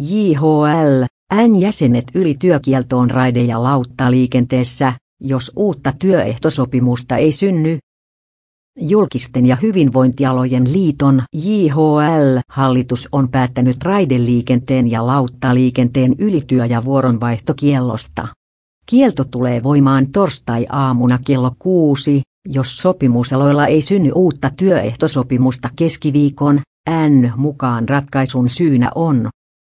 JHL, N-jäsenet yli työkieltoon raide- ja lauttaliikenteessä, jos uutta työehtosopimusta ei synny. Julkisten ja hyvinvointialojen liiton JHL-hallitus on päättänyt raideliikenteen ja lauttaliikenteen ylityö- ja vuoronvaihtokiellosta. Kielto tulee voimaan torstai-aamuna kello kuusi, jos sopimusaloilla ei synny uutta työehtosopimusta keskiviikon, N mukaan ratkaisun syynä on,